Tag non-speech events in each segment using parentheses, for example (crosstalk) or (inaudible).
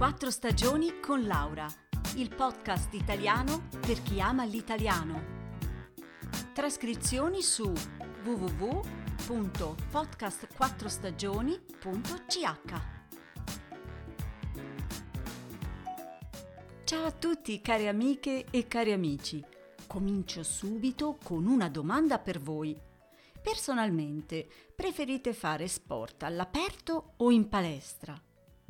Quattro stagioni con Laura, il podcast italiano per chi ama l'italiano. Trascrizioni su www.podcastquattrostagioni.ch Ciao a tutti cari amiche e cari amici. Comincio subito con una domanda per voi. Personalmente, preferite fare sport all'aperto o in palestra?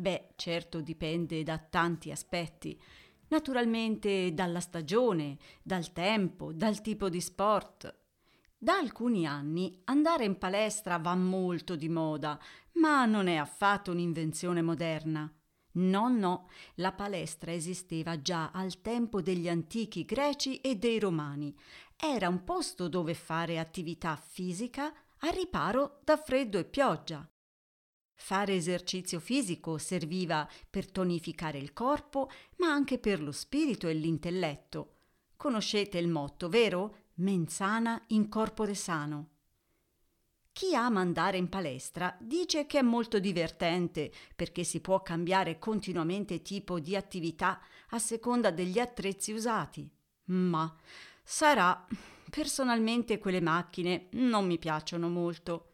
Beh, certo dipende da tanti aspetti. Naturalmente dalla stagione, dal tempo, dal tipo di sport. Da alcuni anni andare in palestra va molto di moda, ma non è affatto un'invenzione moderna. No, no, la palestra esisteva già al tempo degli antichi greci e dei romani. Era un posto dove fare attività fisica a riparo da freddo e pioggia. Fare esercizio fisico serviva per tonificare il corpo, ma anche per lo spirito e l'intelletto. Conoscete il motto, vero? Mensana in corpore sano. Chi ama andare in palestra dice che è molto divertente perché si può cambiare continuamente tipo di attività a seconda degli attrezzi usati. Ma sarà. Personalmente quelle macchine non mi piacciono molto.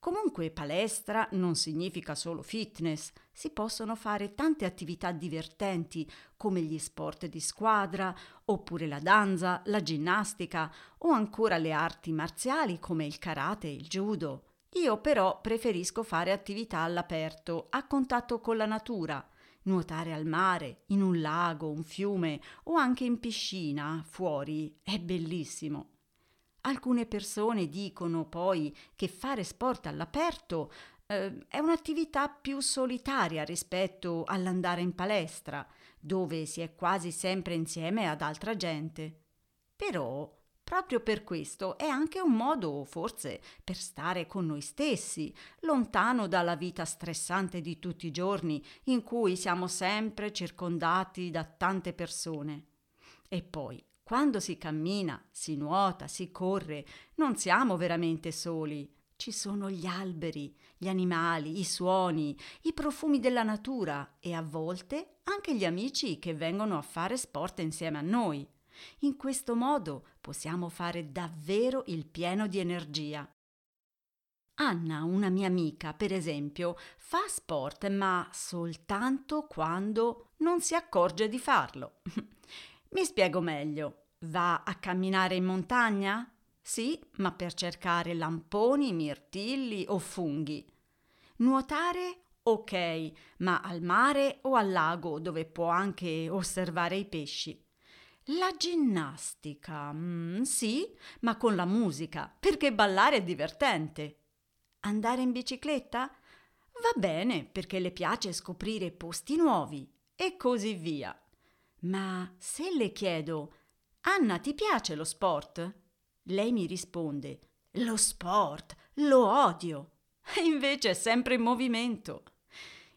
Comunque palestra non significa solo fitness, si possono fare tante attività divertenti come gli sport di squadra, oppure la danza, la ginnastica o ancora le arti marziali come il karate e il judo. Io però preferisco fare attività all'aperto, a contatto con la natura, nuotare al mare, in un lago, un fiume o anche in piscina, fuori, è bellissimo. Alcune persone dicono poi che fare sport all'aperto eh, è un'attività più solitaria rispetto all'andare in palestra, dove si è quasi sempre insieme ad altra gente. Però, proprio per questo, è anche un modo, forse, per stare con noi stessi, lontano dalla vita stressante di tutti i giorni, in cui siamo sempre circondati da tante persone. E poi, quando si cammina, si nuota, si corre, non siamo veramente soli. Ci sono gli alberi, gli animali, i suoni, i profumi della natura e a volte anche gli amici che vengono a fare sport insieme a noi. In questo modo possiamo fare davvero il pieno di energia. Anna, una mia amica, per esempio, fa sport ma soltanto quando non si accorge di farlo. (laughs) Mi spiego meglio. Va a camminare in montagna? Sì, ma per cercare lamponi, mirtilli o funghi. Nuotare? Ok, ma al mare o al lago dove può anche osservare i pesci. La ginnastica? Mm, sì, ma con la musica, perché ballare è divertente. Andare in bicicletta? Va bene, perché le piace scoprire posti nuovi e così via. Ma se le chiedo Anna, ti piace lo sport? Lei mi risponde Lo sport, lo odio. E invece è sempre in movimento.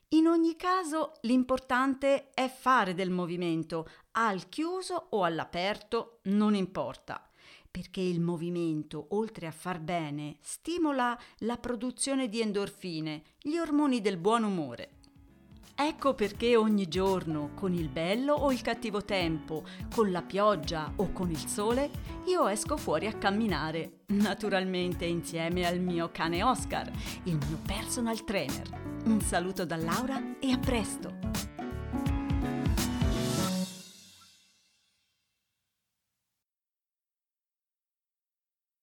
In ogni caso, l'importante è fare del movimento, al chiuso o all'aperto, non importa, perché il movimento, oltre a far bene, stimola la produzione di endorfine, gli ormoni del buon umore. Ecco perché ogni giorno, con il bello o il cattivo tempo, con la pioggia o con il sole, io esco fuori a camminare, naturalmente insieme al mio cane Oscar, il mio personal trainer. Un saluto da Laura e a presto!